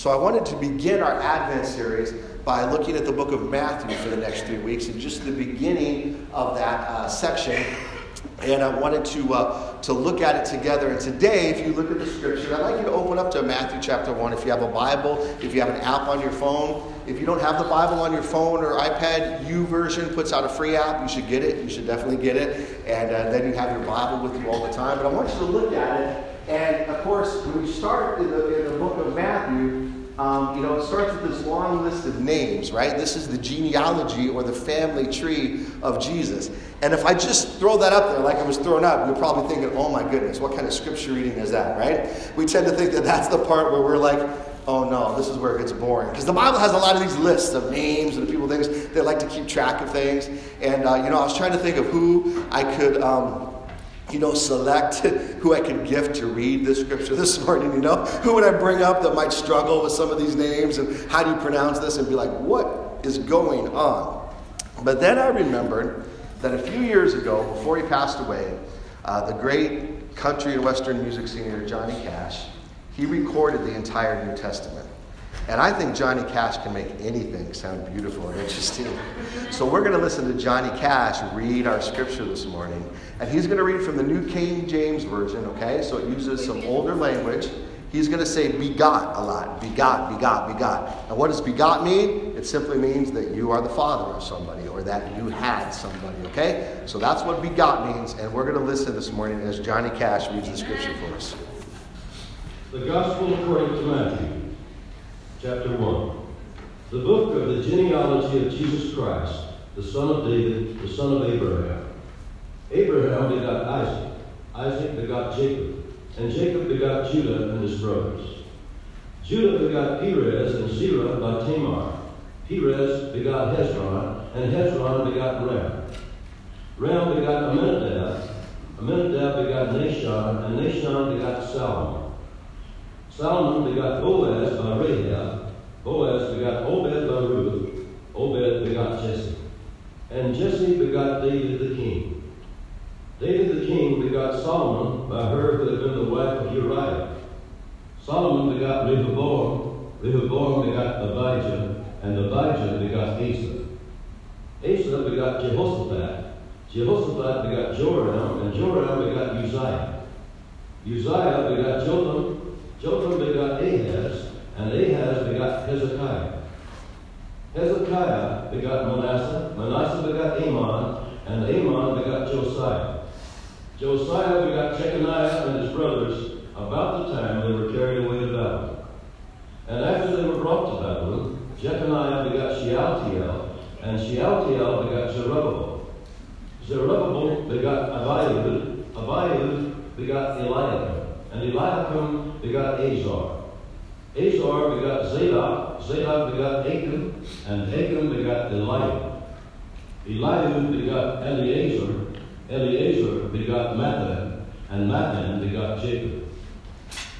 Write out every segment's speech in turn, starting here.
So I wanted to begin our Advent series by looking at the book of Matthew for the next three weeks and just the beginning of that uh, section. And I wanted to, uh, to look at it together. And today, if you look at the scripture, I'd like you to open up to Matthew chapter 1. If you have a Bible, if you have an app on your phone, if you don't have the Bible on your phone or iPad, YouVersion puts out a free app. You should get it. You should definitely get it. And uh, then you have your Bible with you all the time. But I want you to look at it. And of course, when we start in the, in the book of Matthew, um, you know, it starts with this long list of names, right? This is the genealogy or the family tree of Jesus. And if I just throw that up there like it was thrown up, you're probably thinking, oh my goodness, what kind of scripture reading is that, right? We tend to think that that's the part where we're like, oh no, this is where it gets boring. Because the Bible has a lot of these lists of names and people, things, they like to keep track of things. And, uh, you know, I was trying to think of who I could. Um, you know, select who I could gift to read this scripture this morning, you know? Who would I bring up that might struggle with some of these names and how do you pronounce this and be like, what is going on? But then I remembered that a few years ago, before he passed away, uh, the great country and western music singer Johnny Cash, he recorded the entire New Testament. And I think Johnny Cash can make anything sound beautiful and interesting. So we're going to listen to Johnny Cash read our scripture this morning. And he's going to read from the New King James Version, okay? So it uses some older language. He's going to say begot a lot. Begot, begot, begot. And what does begot mean? It simply means that you are the father of somebody or that you had somebody, okay? So that's what begot means. And we're going to listen this morning as Johnny Cash reads the scripture for us. The Gospel according to Matthew chapter 1. The book of the genealogy of Jesus Christ, the son of David, the son of Abraham. Abraham begot Isaac, Isaac begot Jacob, and Jacob begot Judah and his brothers. Judah begot Perez and Zerah by Tamar. Perez begot Hezron, and Hezron begot Ram. Ram begot Amminadab, Amminadab begot Nahshon, and Nahshon begot Salmon. Solomon begot Boaz by Rahab. Boaz begot Obed by Ruth. Obed begot Jesse. And Jesse begot David the king. David the king begot Solomon by her who had been the wife of Uriah. Solomon begot Rehoboam. Rehoboam begot Abijah. And Abijah begot Asa. Asa begot Jehoshaphat. Jehoshaphat begot Joram. And Joram begot Uzziah. Uzziah begot Jotham. Jotham begot Ahaz, and Ahaz begot Hezekiah. Hezekiah begot Manasseh, Manasseh begot Amon, and Amon begot Josiah. Josiah begot Jeconiah and his brothers about the time they were carried away to Babylon. And after they were brought to Babylon, Jeconiah begot Shealtiel, and Shealtiel begot Zerubbabel. Zerubbabel begot Abiud, Abiud begot Eliakim. And Eliakim begot Azor. Azor begot Zadok. Zadok begot Achim, And Achim begot Eliud. Eliud begot Eleazar. Eleazar begot Matthan. And Matthan begot Jacob.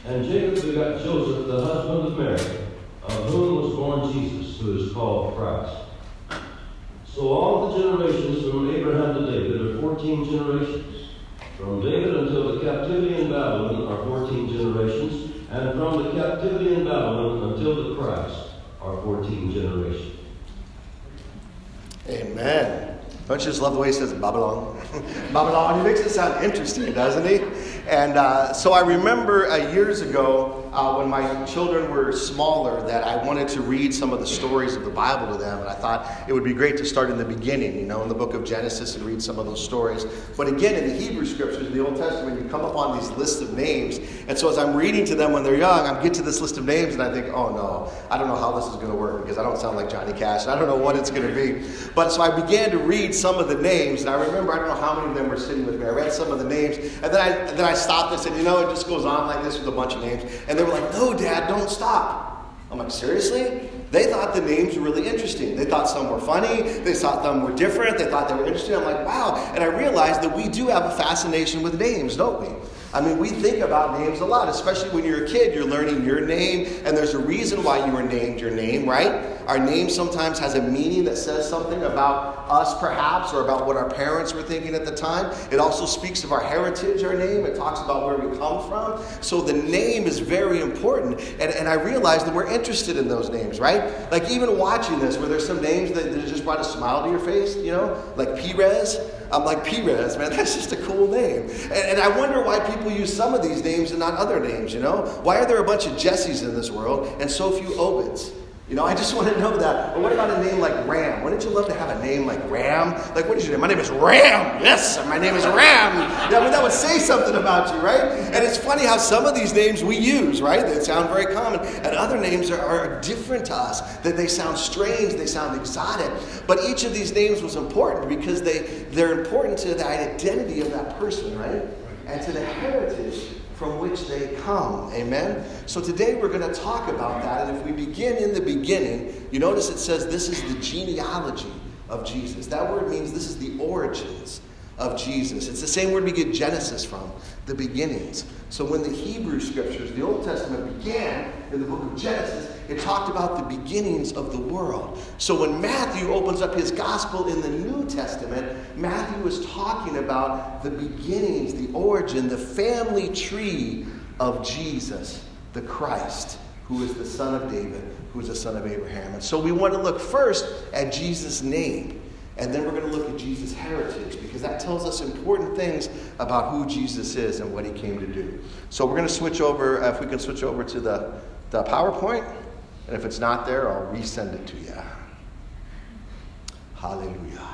And Jacob begot Joseph, the husband of Mary, of whom was born Jesus, who is called Christ. So all the generations from Abraham to David are 14 generations. From David until the captivity in Babylon are 14 generations, and from the captivity in Babylon until the Christ are 14 generations. Amen. Don't you just love the way he says Babylon? Babylon. He makes it sound interesting, doesn't he? And uh, so I remember uh, years ago uh, when my children were smaller that I wanted to read some of the stories of the Bible to them. And I thought it would be great to start in the beginning, you know, in the book of Genesis and read some of those stories. But again, in the Hebrew scriptures, in the Old Testament, you come upon these lists of names. And so as I'm reading to them when they're young, I get to this list of names and I think, oh no, I don't know how this is going to work because I don't sound like Johnny Cash. And I don't know what it's going to be. But so I began to read some of the names. And I remember, I don't know how many of them were sitting with me. I read some of the names. And then I, and then I stopped and said, you know, it just goes on like this with a bunch of names. And they were like, no, Dad, don't stop. I'm like, seriously? They thought the names were really interesting. They thought some were funny. They thought some were different. They thought they were interesting. I'm like, wow. And I realized that we do have a fascination with names, don't we? I mean, we think about names a lot, especially when you're a kid. You're learning your name, and there's a reason why you were named your name, right? Our name sometimes has a meaning that says something about us, perhaps, or about what our parents were thinking at the time. It also speaks of our heritage, our name. It talks about where we come from. So the name is very important. And, and I realize that we're interested in those names, right? Like even watching this, where there's some names that, that just brought a smile to your face, you know, like Perez. I'm like, Perez, man, that's just a cool name. And, and, I wonder why people use some of these names and not other names, you know? Why are there a bunch of Jessies in this world and so few Obeds? You know, I just want to know that. But what about a name like Ram? Wouldn't you love to have a name like Ram? Like, what is your name? My name is Ram. Yes, my name is Ram. Yeah, I mean, that would say something about you, right? And it's funny how some of these names we use, right? They sound very common. And other names are, are different to us, that they sound strange, they sound exotic. But each of these names was important because they, they're important to the identity of that person, right? And to the heritage from which they come. Amen? So today we're going to talk about that. And if we begin in the beginning, you notice it says this is the genealogy of Jesus. That word means this is the origins of Jesus. It's the same word we get Genesis from, the beginnings. So when the Hebrew scriptures, the Old Testament began in the book of Genesis, it talked about the beginnings of the world. So when Matthew opens up his gospel in the New Testament, Matthew is talking about the beginnings, the origin, the family tree of Jesus, the Christ, who is the son of David, who is the son of Abraham. And so we want to look first at Jesus' name. And then we're going to look at Jesus' heritage because that tells us important things about who Jesus is and what he came to do. So we're going to switch over, uh, if we can switch over to the, the PowerPoint. And if it's not there, I'll resend it to you. Hallelujah.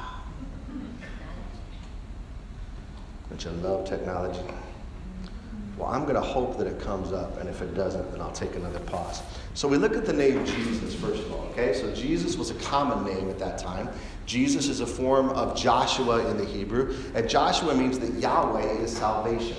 Don't you love technology? Well, I'm going to hope that it comes up, and if it doesn't, then I'll take another pause. So we look at the name Jesus, first of all, okay? So Jesus was a common name at that time. Jesus is a form of Joshua in the Hebrew, and Joshua means that Yahweh is salvation.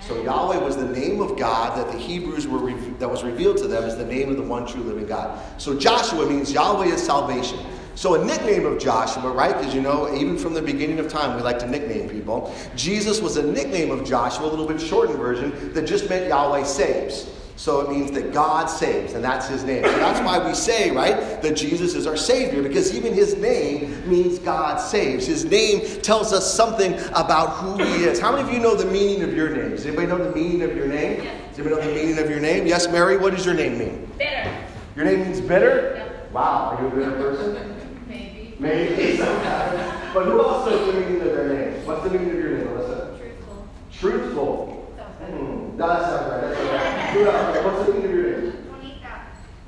So Yahweh was the name of God that the Hebrews were re- that was revealed to them as the name of the one true living God. So Joshua means Yahweh is salvation. So a nickname of Joshua, right? Because you know, even from the beginning of time, we like to nickname people. Jesus was a nickname of Joshua, a little bit shortened version that just meant Yahweh saves. So it means that God saves, and that's his name. So that's why we say, right, that Jesus is our Savior, because even his name means God saves. His name tells us something about who he is. How many of you know the meaning of your name? Does anybody know the meaning of your name? Yes. Does anybody know the meaning of your name? Yes, Mary, what does your name mean? Bitter. Your name means bitter? Yep. Wow, are you a bitter person? Maybe. Maybe sometimes. But who else knows the meaning of their name? What's the meaning of your name, Melissa? Truthful. Truthful. Hmm. No, that's not right. That's okay. Who else? What's the meaning of your name? Bonita.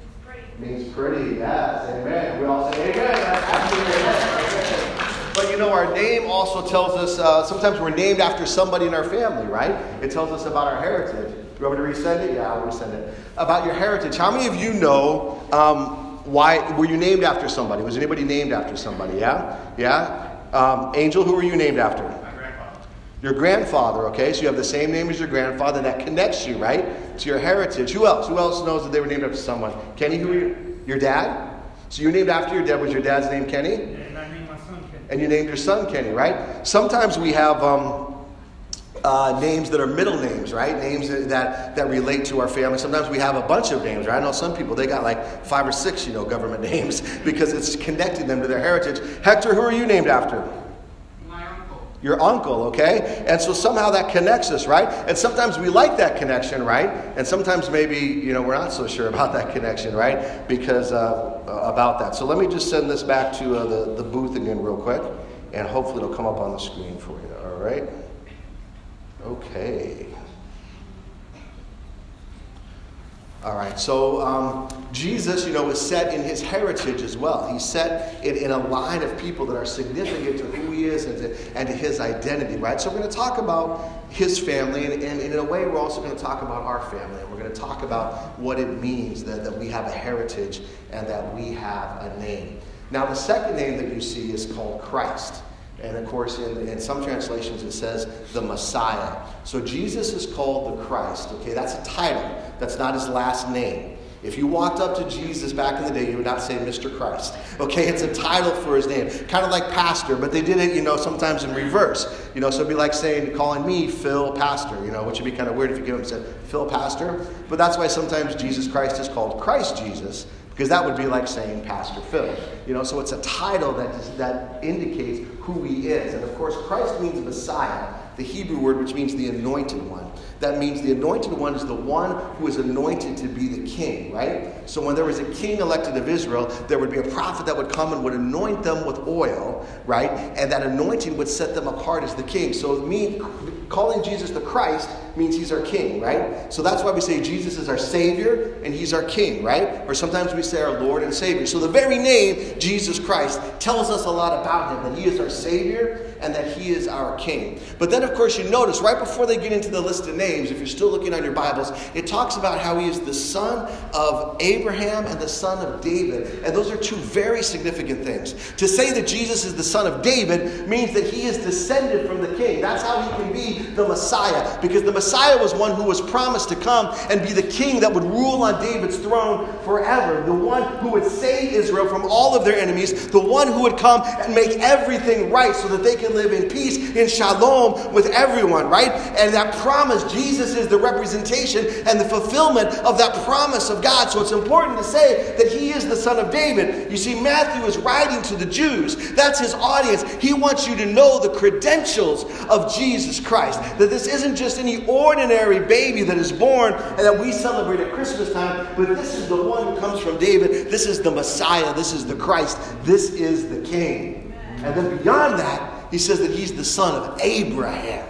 It's pretty. Means pretty, yes, amen. We all say amen. That's absolutely amen. But you know, our name also tells us, uh, sometimes we're named after somebody in our family, right? It tells us about our heritage. You want me to resend it? Yeah, I'll resend it. About your heritage. How many of you know um, why, were you named after somebody? Was anybody named after somebody? Yeah? Yeah? Um, Angel, who were you named after? Your grandfather, okay? So you have the same name as your grandfather, and that connects you, right? To your heritage. Who else? Who else knows that they were named after someone? Kenny, who were you? Your dad? So you're named after your dad. Was your dad's name Kenny? And I named my son Kenny. And you named your son Kenny, right? Sometimes we have um, uh, names that are middle names, right? Names that, that relate to our family. Sometimes we have a bunch of names, right? I know some people, they got like five or six, you know, government names because it's connecting them to their heritage. Hector, who are you named after? Your uncle, okay? And so somehow that connects us, right? And sometimes we like that connection, right? And sometimes maybe, you know, we're not so sure about that connection, right? Because uh, about that. So let me just send this back to uh, the, the booth again, real quick, and hopefully it'll come up on the screen for you, all right? Okay. All right, so um, Jesus, you know, is set in his heritage as well. He's set in, in a line of people that are significant to who he is and to, and to his identity, right? So we're going to talk about his family, and, and, in a way, we're also going to talk about our family. And we're going to talk about what it means that, that we have a heritage and that we have a name. Now, the second name that you see is called Christ. And of course, in, in some translations, it says the Messiah. So Jesus is called the Christ. Okay, that's a title. That's not his last name. If you walked up to Jesus back in the day, you would not say Mr. Christ. Okay, it's a title for his name. Kind of like pastor, but they did it, you know, sometimes in reverse. You know, so it'd be like saying, calling me Phil Pastor, you know, which would be kind of weird if you give him said Phil Pastor. But that's why sometimes Jesus Christ is called Christ Jesus, because that would be like saying Pastor Phil. You know, so it's a title that, that indicates who he is. And of course, Christ means Messiah, the Hebrew word which means the anointed one. That means the anointed one is the one who is anointed to be the king, right? So when there was a king elected of Israel, there would be a prophet that would come and would anoint them with oil, right? And that anointing would set them apart as the king. So me calling Jesus the Christ means he's our king, right? So that's why we say Jesus is our savior and he's our king, right? Or sometimes we say our Lord and savior. So the very name Jesus Christ tells us a lot about him that he is our savior and that he is our king. But then of course you notice right before they get into the list of names if you're still looking on your Bibles, it talks about how he is the son of Abraham and the son of David. And those are two very significant things. To say that Jesus is the son of David means that he is descended from the king. That's how he can be the Messiah, because the Messiah was one who was promised to come and be the king that would rule on David's throne forever, the one who would save Israel from all of their enemies, the one who would come and make everything right so that they can live in peace, in shalom with everyone, right? And that promise, Jesus is the representation and the fulfillment of that promise of God. So it's important to say that he is the son of David. You see, Matthew is writing to the Jews. That's his audience. He wants you to know the credentials of Jesus Christ. That this isn't just any ordinary baby that is born and that we celebrate at Christmas time, but this is the one who comes from David. This is the Messiah. This is the Christ. This is the King. And then beyond that, he says that he's the son of Abraham.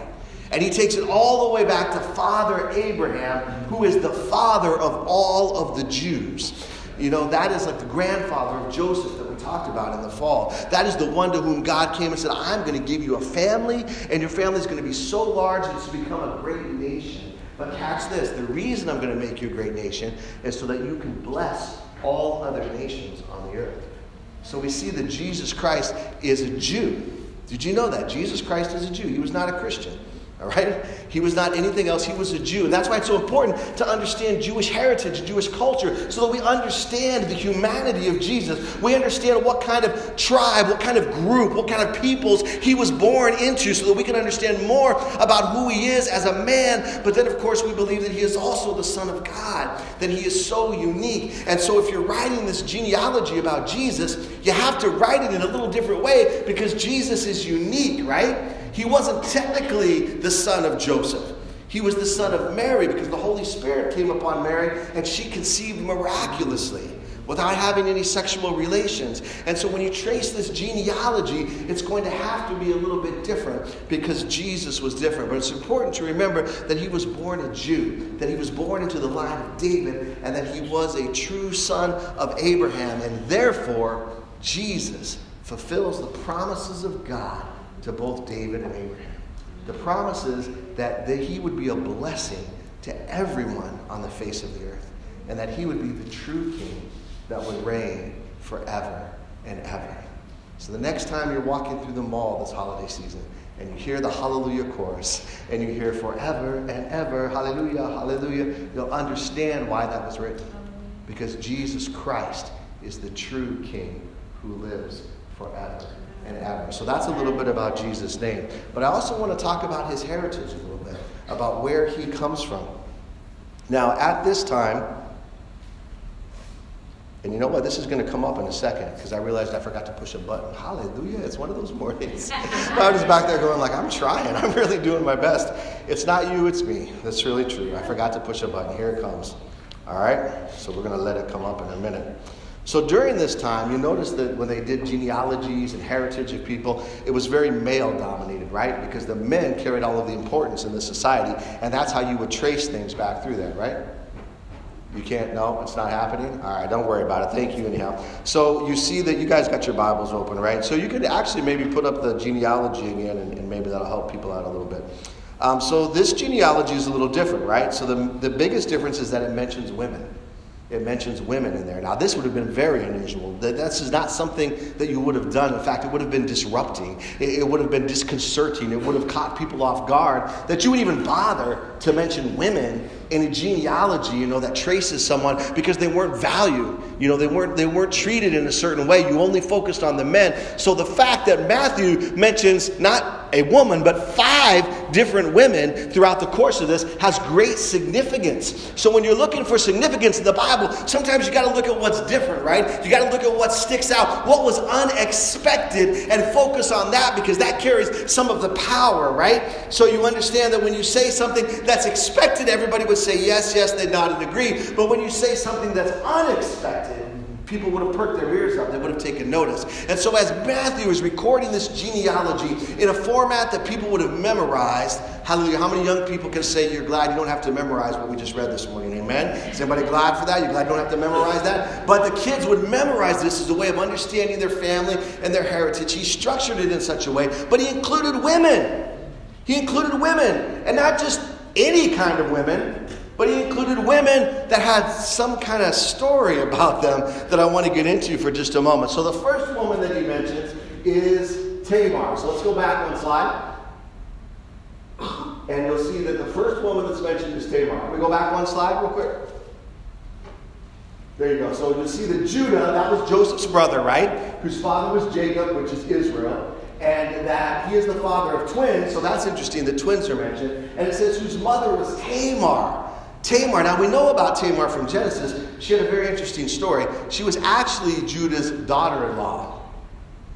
And he takes it all the way back to Father Abraham, who is the father of all of the Jews. You know, that is like the grandfather of Joseph that we talked about in the fall. That is the one to whom God came and said, I'm going to give you a family, and your family is going to be so large that it's become a great nation. But catch this the reason I'm going to make you a great nation is so that you can bless all other nations on the earth. So we see that Jesus Christ is a Jew. Did you know that? Jesus Christ is a Jew. He was not a Christian. All right? He was not anything else. He was a Jew. And that's why it's so important to understand Jewish heritage, Jewish culture, so that we understand the humanity of Jesus. We understand what kind of tribe, what kind of group, what kind of peoples he was born into, so that we can understand more about who he is as a man. But then, of course, we believe that he is also the Son of God, that he is so unique. And so, if you're writing this genealogy about Jesus, you have to write it in a little different way because Jesus is unique, right? He wasn't technically the son of Joseph. He was the son of Mary because the Holy Spirit came upon Mary and she conceived miraculously without having any sexual relations. And so when you trace this genealogy, it's going to have to be a little bit different because Jesus was different. But it's important to remember that he was born a Jew, that he was born into the line of David, and that he was a true son of Abraham. And therefore, Jesus fulfills the promises of God to both David and Abraham. The promise is that, that he would be a blessing to everyone on the face of the earth, and that he would be the true king that would reign forever and ever. So the next time you're walking through the mall this holiday season, and you hear the hallelujah chorus, and you hear forever and ever, hallelujah, hallelujah, you'll understand why that was written. Because Jesus Christ is the true King who lives forever and ever. So that's a little bit about Jesus' name. But I also want to talk about his heritage a little bit, about where he comes from. Now, at this time, and you know what? This is going to come up in a second because I realized I forgot to push a button. Hallelujah. It's one of those mornings. I was back there going like, I'm trying. I'm really doing my best. It's not you, it's me. That's really true. I forgot to push a button. Here it comes. All right? So we're going to let it come up in a minute. So during this time, you notice that when they did genealogies and heritage of people, it was very male dominated, right? Because the men carried all of the importance in the society, and that's how you would trace things back through that, right? You can't, no, it's not happening? All right, don't worry about it. Thank you, anyhow. So you see that you guys got your Bibles open, right? So you could actually maybe put up the genealogy again, and, and maybe that'll help people out a little bit. Um, so this genealogy is a little different, right? So the, the biggest difference is that it mentions women it mentions women in there. Now, this would have been very unusual. This is not something that you would have done. In fact, it would have been disrupting. It would have been disconcerting. It would have caught people off guard that you would even bother to mention women in a genealogy, you know, that traces someone because they weren't valued. You know, they weren't they weren't treated in a certain way. You only focused on the men. So the fact that Matthew mentions not a woman but five different women throughout the course of this has great significance. So when you're looking for significance in the Bible, sometimes you got to look at what's different, right? You got to look at what sticks out, what was unexpected and focus on that because that carries some of the power, right? So you understand that when you say something that's expected, everybody would say yes, yes, they nod and agree. But when you say something that's unexpected, people would have perked their ears up. They would have taken notice. And so, as Matthew is recording this genealogy in a format that people would have memorized, hallelujah, how many young people can say you're glad you don't have to memorize what we just read this morning? Amen? Is anybody glad for that? You're glad you don't have to memorize that? But the kids would memorize this as a way of understanding their family and their heritage. He structured it in such a way, but he included women. He included women, and not just any kind of women, but he included women that had some kind of story about them that I want to get into for just a moment. So the first woman that he mentions is Tamar. So let's go back one slide. And you'll see that the first woman that's mentioned is Tamar. Can we go back one slide real quick? There you go. So you see that Judah, that was Joseph's brother, right? Whose father was Jacob, which is Israel. And that he is the father of twins. So that's interesting. The twins are mentioned. And it says whose mother was Tamar. Tamar, now we know about Tamar from Genesis. She had a very interesting story. She was actually Judah's daughter in law.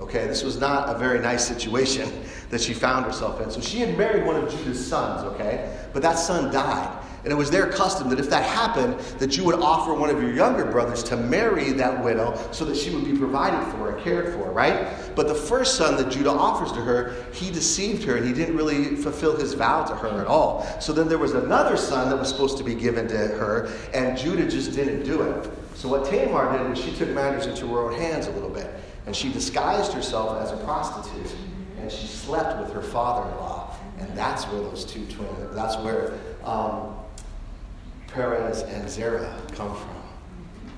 Okay, this was not a very nice situation that she found herself in. So she had married one of Judah's sons, okay? But that son died. And it was their custom that if that happened, that you would offer one of your younger brothers to marry that widow so that she would be provided for and cared for, right? But the first son that Judah offers to her, he deceived her and he didn't really fulfill his vow to her at all. So then there was another son that was supposed to be given to her, and Judah just didn't do it. So what Tamar did was she took matters into her own hands a little bit, and she disguised herself as a prostitute, and she slept with her father-in-law, and that's where those two twins. That's where. Um, Perez and Zerah come from.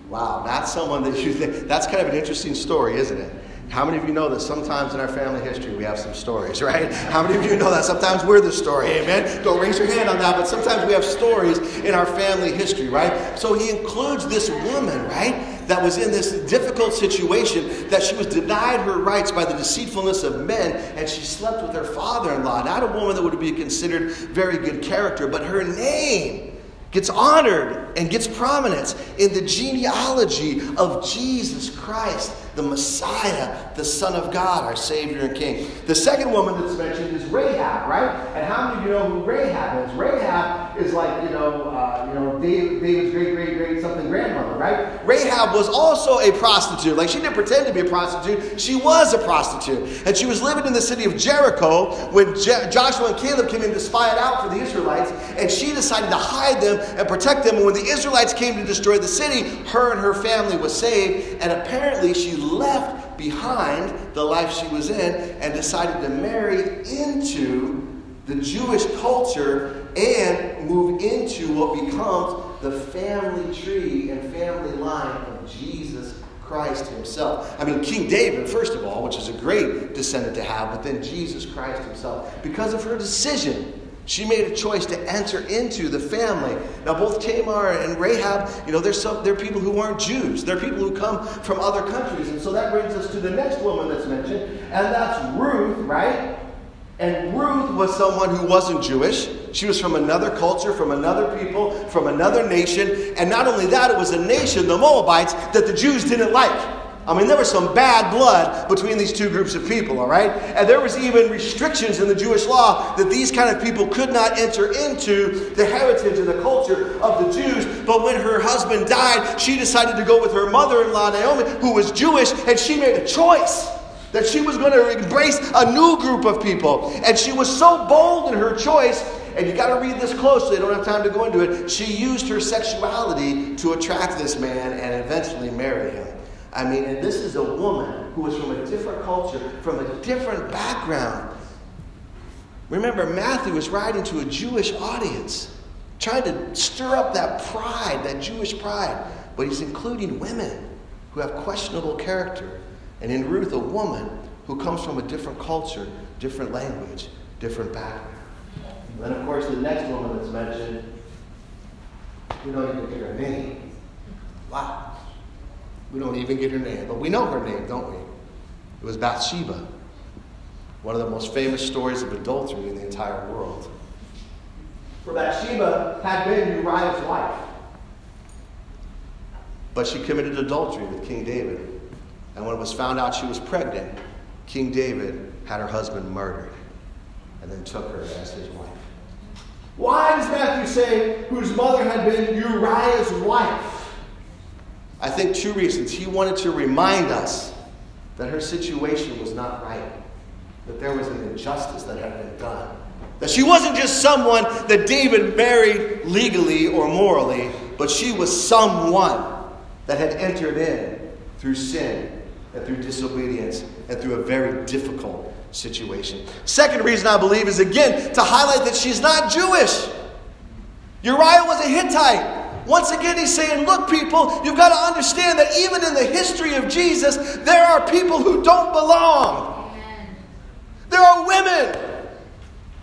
Wow, that's someone that you think, that's kind of an interesting story, isn't it? How many of you know that sometimes in our family history we have some stories, right? How many of you know that sometimes we're the story? Amen. Don't raise your hand on that, but sometimes we have stories in our family history, right? So he includes this woman, right? That was in this difficult situation that she was denied her rights by the deceitfulness of men, and she slept with her father in law. Not a woman that would be considered very good character, but her name gets honored and gets prominence in the genealogy of Jesus Christ, the Messiah, the Son of God, our Savior and King. The second woman that's mentioned is Rahab, right? And how many of you know who Rahab is? Rahab is like, you know, uh, you know, David, David's great, great, great something grandmother, right? Rahab was also a prostitute. Like she didn't pretend to be a prostitute, she was a prostitute. And she was living in the city of Jericho when Je- Joshua and Caleb came in to spy it out for the Israelites, and she decided to hide them and protect them. And when the Israelites came to destroy the city, her and her family was saved. And apparently, she left behind the life she was in and decided to marry into the Jewish culture and move into what becomes the family tree and family line of Jesus Christ himself. I mean, King David, first of all, which is a great descendant to have, but then Jesus Christ himself. Because of her decision she made a choice to enter into the family. Now, both Tamar and Rahab, you know, there's some, they're people who aren't Jews. They're people who come from other countries. And so that brings us to the next woman that's mentioned, and that's Ruth, right? And Ruth was someone who wasn't Jewish. She was from another culture, from another people, from another nation. And not only that, it was a nation, the Moabites, that the Jews didn't like. I mean, there was some bad blood between these two groups of people, all right? And there was even restrictions in the Jewish law that these kind of people could not enter into the heritage and the culture of the Jews. But when her husband died, she decided to go with her mother in law, Naomi, who was Jewish, and she made a choice that she was going to embrace a new group of people. And she was so bold in her choice and you got to read this closely. I don't have time to go into it. She used her sexuality to attract this man and eventually marry him. I mean, and this is a woman who was from a different culture, from a different background. Remember, Matthew was writing to a Jewish audience, trying to stir up that pride, that Jewish pride. But he's including women who have questionable character. And in Ruth, a woman who comes from a different culture, different language, different background. And then, of course, the next woman that's mentioned, we don't even hear her name. Wow. We don't even get her name, but we know her name, don't we? It was Bathsheba, one of the most famous stories of adultery in the entire world. For Bathsheba had been Uriah's wife, but she committed adultery with King David. And when it was found out she was pregnant, King David had her husband murdered and then took her as his wife. Why does Matthew say whose mother had been Uriah's wife? I think two reasons. He wanted to remind us that her situation was not right, that there was an injustice that had been done, that she wasn't just someone that David married legally or morally, but she was someone that had entered in through sin and through disobedience and through a very difficult situation. Second reason I believe is again to highlight that she's not Jewish. Uriah was a Hittite. Once again, he's saying, Look, people, you've got to understand that even in the history of Jesus, there are people who don't belong. Amen. There are women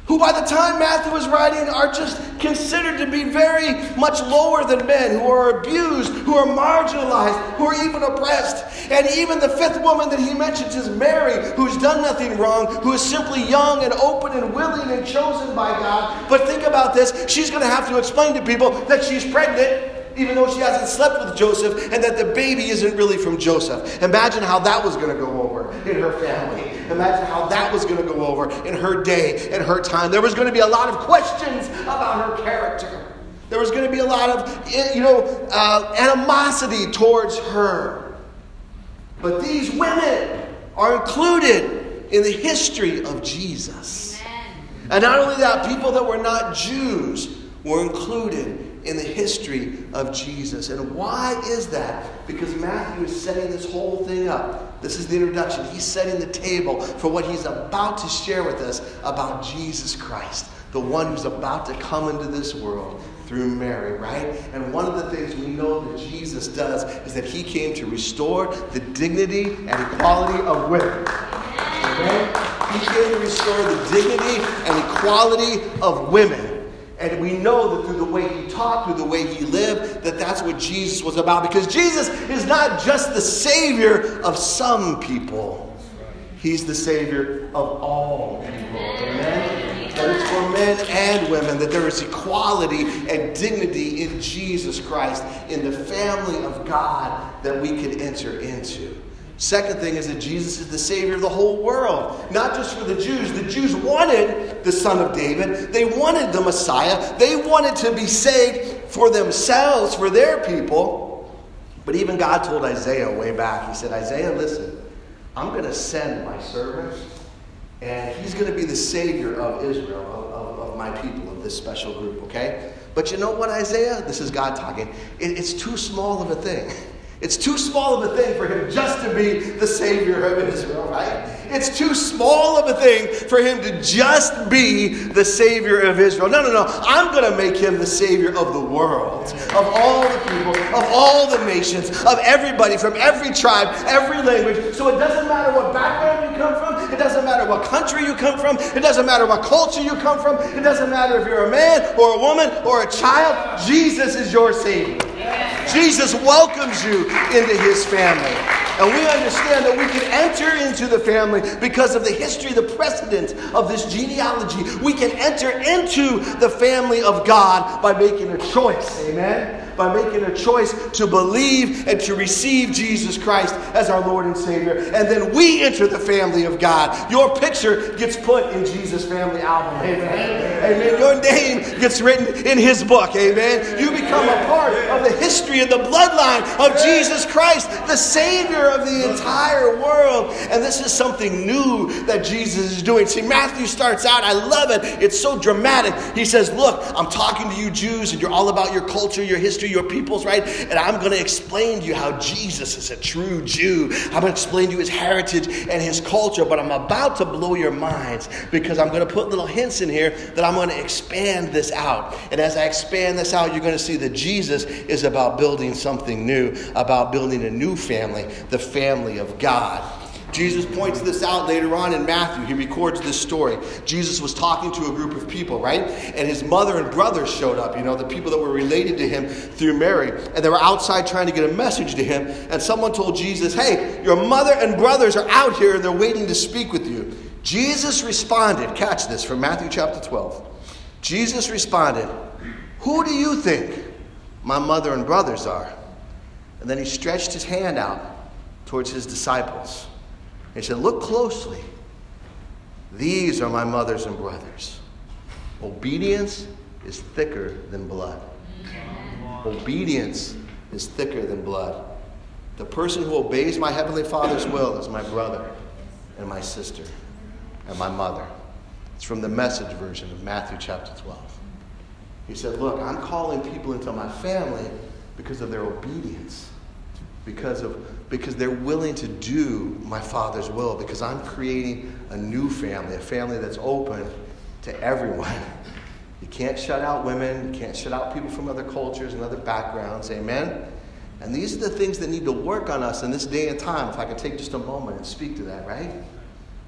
who, by the time Matthew is writing, are just considered to be very much lower than men, who are abused, who are marginalized, who are even oppressed. And even the fifth woman that he mentions is Mary, who's done nothing wrong, who is simply young and open and willing and chosen by God. But think about this she's going to have to explain to people that she's pregnant even though she hasn't slept with Joseph, and that the baby isn't really from Joseph. Imagine how that was going to go over in her family. Imagine how that was going to go over in her day and her time. There was going to be a lot of questions about her character. There was going to be a lot of, you know, uh, animosity towards her. But these women are included in the history of Jesus. Amen. And not only that, people that were not Jews were included in the history of Jesus. And why is that? Because Matthew is setting this whole thing up. This is the introduction. He's setting the table for what he's about to share with us about Jesus Christ, the one who's about to come into this world through Mary, right? And one of the things we know that Jesus does is that he came to restore the dignity and equality of women. Okay? He came to restore the dignity and equality of women. And we know that through the way he taught, through the way he lived, that that's what Jesus was about. Because Jesus is not just the Savior of some people, He's the Savior of all people. Amen? That it's for men and women, that there is equality and dignity in Jesus Christ, in the family of God that we can enter into. Second thing is that Jesus is the Savior of the whole world, not just for the Jews. The Jews wanted the Son of David, they wanted the Messiah, they wanted to be saved for themselves, for their people. But even God told Isaiah way back, He said, Isaiah, listen, I'm going to send my servant, and he's going to be the Savior of Israel, of, of, of my people, of this special group, okay? But you know what, Isaiah? This is God talking. It, it's too small of a thing. It's too small of a thing for him just to be the Savior of Israel, right? It's too small of a thing for him to just be the Savior of Israel. No, no, no. I'm going to make him the Savior of the world, of all the people, of all the nations, of everybody, from every tribe, every language. So it doesn't matter what background you come from, it doesn't matter what country you come from, it doesn't matter what culture you come from, it doesn't matter if you're a man or a woman or a child. Jesus is your Savior. Jesus welcomes you into his family. And we understand that we can enter into the family because of the history, the precedent of this genealogy. We can enter into the family of God by making a choice. Amen? By making a choice to believe and to receive Jesus Christ as our Lord and Savior. And then we enter the family of God. Your picture gets put in Jesus' family album. Amen? Amen. Your name gets written in his book. Amen. You become a part of the history and the bloodline of Jesus Christ, the Savior of the entire world. And this is something new that Jesus is doing. See, Matthew starts out, I love it. It's so dramatic. He says, Look, I'm talking to you Jews, and you're all about your culture, your history, your peoples, right? And I'm going to explain to you how Jesus is a true Jew. I'm going to explain to you his heritage and his culture, but I'm about to blow your minds because I'm going to put little hints in here that I'm going to expand this out. And as I expand this out, you're going to see that Jesus is about building something new, about building a new family, the family of God. Jesus points this out later on in Matthew. He records this story. Jesus was talking to a group of people, right? And his mother and brothers showed up, you know, the people that were related to him through Mary. And they were outside trying to get a message to him. And someone told Jesus, Hey, your mother and brothers are out here and they're waiting to speak with you. Jesus responded, catch this from Matthew chapter 12. Jesus responded, Who do you think my mother and brothers are? And then he stretched his hand out towards his disciples. He said, Look closely. These are my mothers and brothers. Obedience is thicker than blood. Obedience is thicker than blood. The person who obeys my Heavenly Father's will is my brother and my sister and my mother. It's from the message version of Matthew chapter 12. He said, Look, I'm calling people into my family because of their obedience because of because they're willing to do my father's will because i'm creating a new family a family that's open to everyone. You can't shut out women you can't shut out people from other cultures and other backgrounds amen? And these are the things that need to work on us in this day and time if i can take just a moment and speak to that right?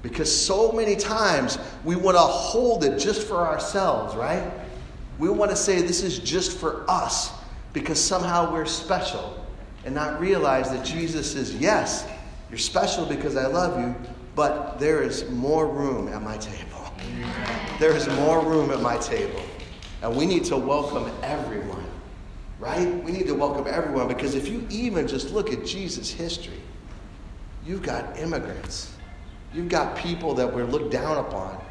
Because so many times we want to hold it just for ourselves right? We want to say this is just for us because somehow we're special and not realize that Jesus says, Yes, you're special because I love you, but there is more room at my table. There is more room at my table. And we need to welcome everyone, right? We need to welcome everyone because if you even just look at Jesus' history, you've got immigrants, you've got people that were looked down upon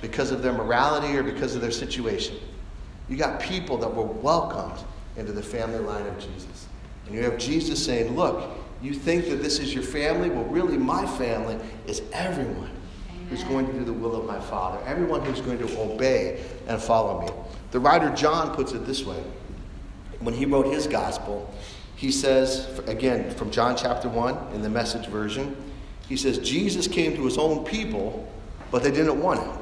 because of their morality or because of their situation. You got people that were welcomed into the family line of Jesus. And you have Jesus saying, Look, you think that this is your family? Well, really, my family is everyone who's going to do the will of my Father, everyone who's going to obey and follow me. The writer John puts it this way when he wrote his gospel, he says, again, from John chapter 1 in the message version, he says, Jesus came to his own people, but they didn't want him.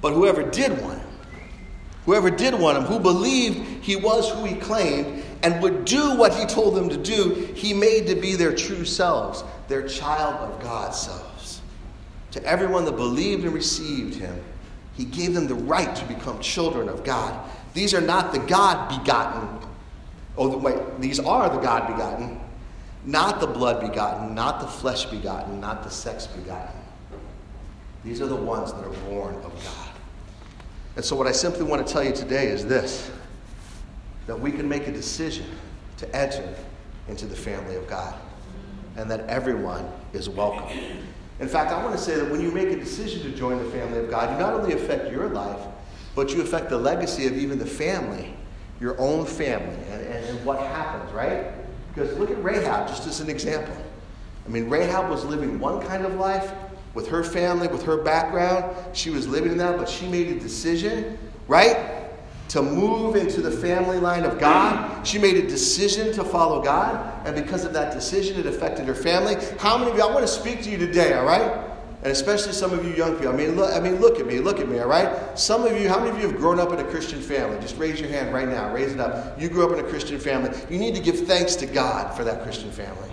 But whoever did want him, whoever did want him, who believed he was who he claimed, and would do what he told them to do, he made to be their true selves, their child of God selves. To everyone that believed and received him, he gave them the right to become children of God. These are not the God begotten. Oh, wait, these are the God begotten, not the blood begotten, not the flesh begotten, not the sex begotten. These are the ones that are born of God. And so, what I simply want to tell you today is this that we can make a decision to enter into the family of God and that everyone is welcome. In fact, I want to say that when you make a decision to join the family of God, you not only affect your life, but you affect the legacy of even the family, your own family, and, and, what happens, right? Because look at Rahab, just as an example. I mean, Rahab was living one kind of life with her family, with her background. She was living in that, but she made a decision, right? To move into the family line of God. She made a decision to follow God, and because of that decision, it affected her family. How many of you, I want to speak to you today, all right? And especially some of you young people. I mean, look, I mean, look at me, look at me, all right? Some of you, how many of you have grown up in a Christian family? Just raise your hand right now, raise it up. You grew up in a Christian family. You need to give thanks to God for that Christian family.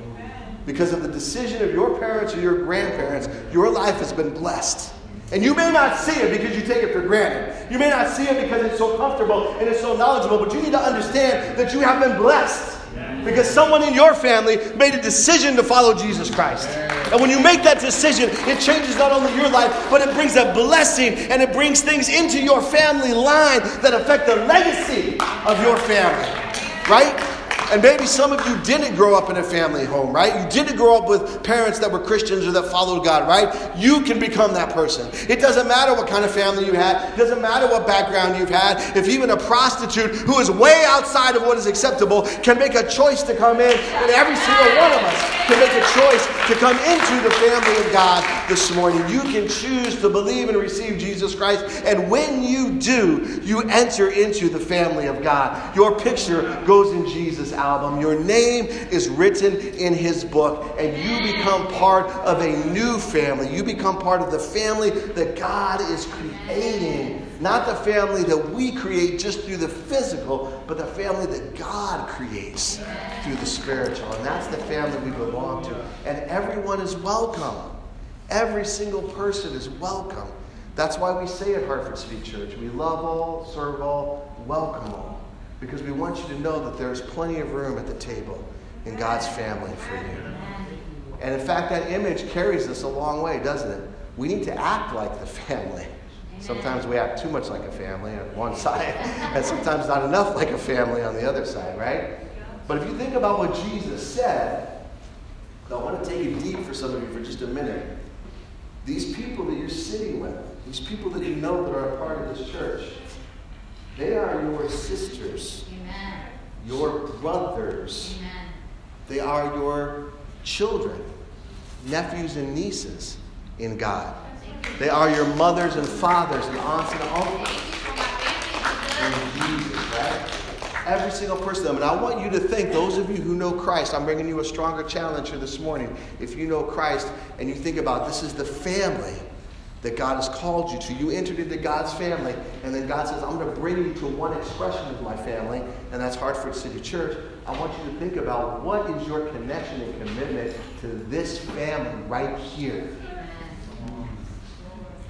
Because of the decision of your parents or your grandparents, your life has been blessed. And you may not see it because you take it for granted. You may not see it because it's so comfortable and it's so knowledgeable, but you need to understand that you have been blessed. Because someone in your family made a decision to follow Jesus Christ. And when you make that decision, it changes not only your life, but it brings a blessing and it brings things into your family line that affect the legacy of your family. Right? And maybe some of you didn't grow up in a family home, right? You didn't grow up with parents that were Christians or that followed God, right? You can become that person. It doesn't matter what kind of family you had, it doesn't matter what background you've had. If even a prostitute who is way outside of what is acceptable can make a choice to come in, and every single one of us can make a choice to come into the family of God this morning. You can choose to believe and receive Jesus Christ, and when you do, you enter into the family of God. Your picture goes in Jesus' album. Your name is written in his book, and you become part of a new family. You become part of the family that God is creating. Not the family that we create just through the physical, but the family that God creates through the spiritual. And that's the family we belong to. And everyone is welcome. Every single person is welcome. That's why we say at Hartford City Church, we love all, serve all, welcome all. Because we want you to know that there's plenty of room at the table in God's family for you. And in fact, that image carries us a long way, doesn't it? We need to act like the family. Sometimes we act too much like a family on one side, and sometimes not enough like a family on the other side, right? But if you think about what Jesus said, I want to take it deep for some of you for just a minute. These people that you're sitting with, these people that you know that are a part of this church, they are your sisters, Amen. your brothers, Amen. they are your children, nephews and nieces in God. They are your mothers and fathers and aunts and uncles in Jesus, right? Every single person of them. And I want you to think, those of you who know Christ, I'm bringing you a stronger challenge here this morning. If you know Christ and you think about this is the family that God has called you to. You entered into God's family, and then God says, I'm going to bring you to one expression of my family, and that's Hartford City Church. I want you to think about what is your connection and commitment to this family right here.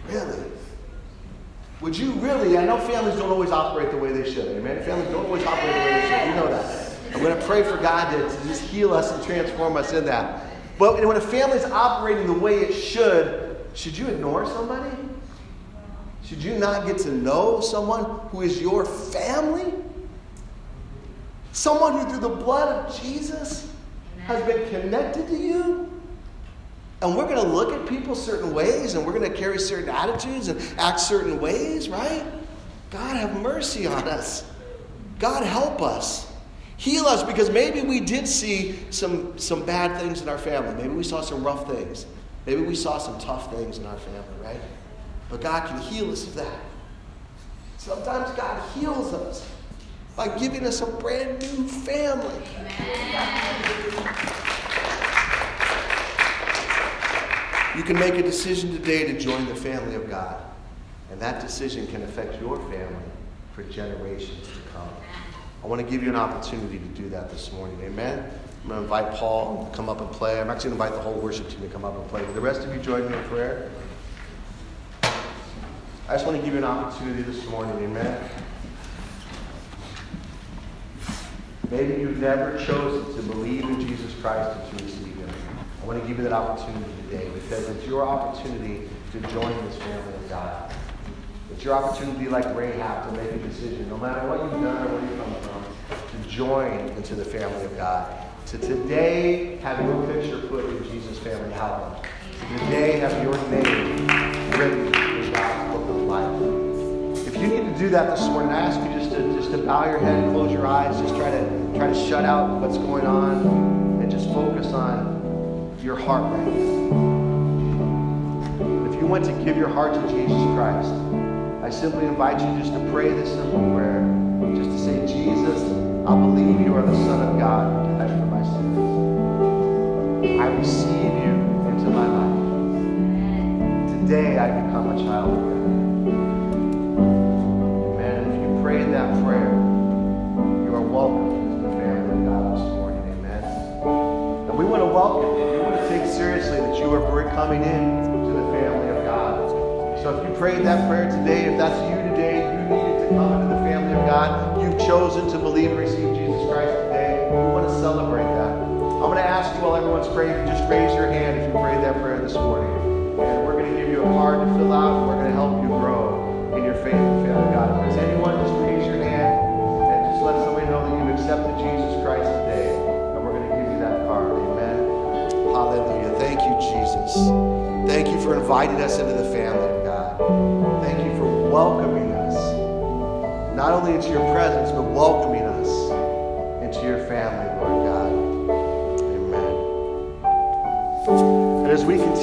Really? Would you really? I know families don't always operate the way they should. Amen. Families don't always operate the way they should. You know that. I'm going to pray for God to, to just heal us and transform us in that. But when a family is operating the way it should, should you ignore somebody? Should you not get to know someone who is your family? Someone who, through the blood of Jesus, has been connected to you? And we're going to look at people certain ways and we're going to carry certain attitudes and act certain ways, right? God have mercy on us. God help us. Heal us because maybe we did see some, some bad things in our family. Maybe we saw some rough things. Maybe we saw some tough things in our family, right? But God can heal us of that. Sometimes God heals us by giving us a brand new family. You can make a decision today to join the family of God. And that decision can affect your family for generations to come. I want to give you an opportunity to do that this morning. Amen. I'm going to invite Paul to come up and play. I'm actually going to invite the whole worship team to come up and play. Will the rest of you join me in prayer? I just want to give you an opportunity this morning. Amen. Maybe you've never chosen to believe in Jesus Christ and to receive Him. I want to give you that opportunity today because it's your opportunity to join this family of God. It's your opportunity, like Rahab, to make a decision, no matter what you've done or where you come from, to join into the family of God. To today have your picture put in Jesus' family album. To today have your name written in God's book of life. If you need to do that this morning, I ask you just to just to bow your head and close your eyes. Just try to try to shut out what's going on and just focus on your heart If you want to give your heart to Jesus Christ, I simply invite you just to pray this simple prayer. Just to say, Jesus, I believe you are the Son of God Today I become a child of God. Amen. If you prayed that prayer, you are welcome to the family of God this morning. Amen. And we want to welcome you. We want to take seriously that you are coming in to the family of God. so if you prayed that prayer today, if that's you today, you needed to come into the family of God, you've chosen to believe and receive Jesus Christ today, we want to celebrate that. I'm going to ask you while everyone's praying, just raise your hand if you prayed that prayer this morning. And we're going to give you a card to fill out, and we're going to help you grow in your faith and family of God. If there's anyone, just raise your hand and just let somebody know that you've accepted Jesus Christ today. And we're going to give you that card. Amen. Hallelujah. Thank you, Jesus. Thank you for inviting us into the family. Of God. Thank you for welcoming us, not only into your presence, but welcoming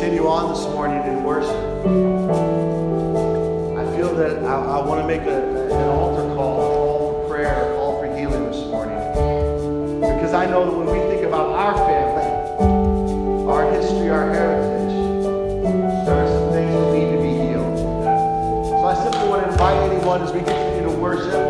continue on this morning in worship, I feel that I, I want to make a, an altar call, a call for prayer, a call for healing this morning. Because I know that when we think about our family, our history, our heritage, there are some things that need to be healed. So I simply want to invite anyone as we continue to worship.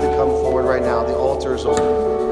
To come forward right now. The altar is open.